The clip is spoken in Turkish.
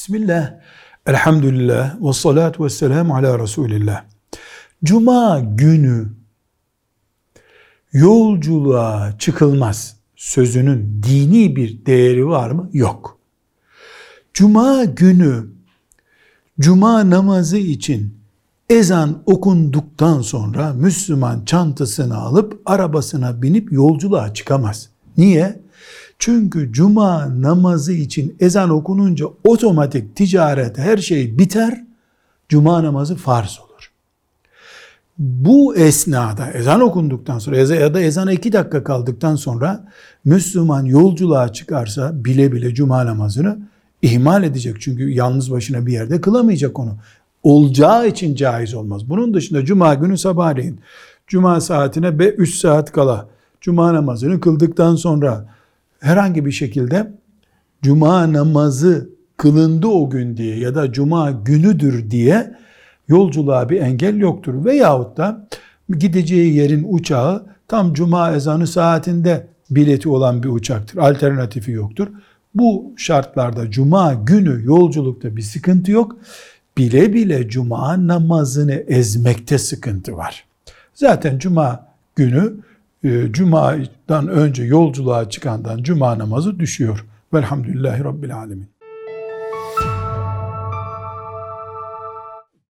Bismillah, elhamdülillah, ve salatu ve selamu ala Resulillah. Cuma günü yolculuğa çıkılmaz sözünün dini bir değeri var mı? Yok. Cuma günü cuma namazı için ezan okunduktan sonra Müslüman çantasını alıp arabasına binip yolculuğa çıkamaz. Niye? Çünkü cuma namazı için ezan okununca otomatik ticaret her şey biter. Cuma namazı farz olur. Bu esnada ezan okunduktan sonra ya da ezana iki dakika kaldıktan sonra Müslüman yolculuğa çıkarsa bile bile cuma namazını ihmal edecek. Çünkü yalnız başına bir yerde kılamayacak onu. Olacağı için caiz olmaz. Bunun dışında cuma günü sabahleyin cuma saatine 3 saat kala cuma namazını kıldıktan sonra herhangi bir şekilde cuma namazı kılındı o gün diye ya da cuma günüdür diye yolculuğa bir engel yoktur. Veyahut da gideceği yerin uçağı tam cuma ezanı saatinde bileti olan bir uçaktır. Alternatifi yoktur. Bu şartlarda cuma günü yolculukta bir sıkıntı yok. Bile bile cuma namazını ezmekte sıkıntı var. Zaten cuma günü Cuma'dan önce yolculuğa çıkandan Cuma namazı düşüyor. Velhamdülillahi Rabbil Alemin.